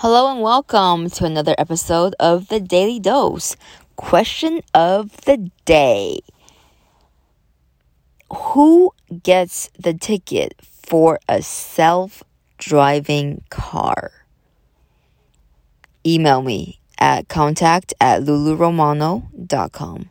Hello and welcome to another episode of the Daily Dose. Question of the day Who gets the ticket for a self driving car? Email me at contact at luluromano.com.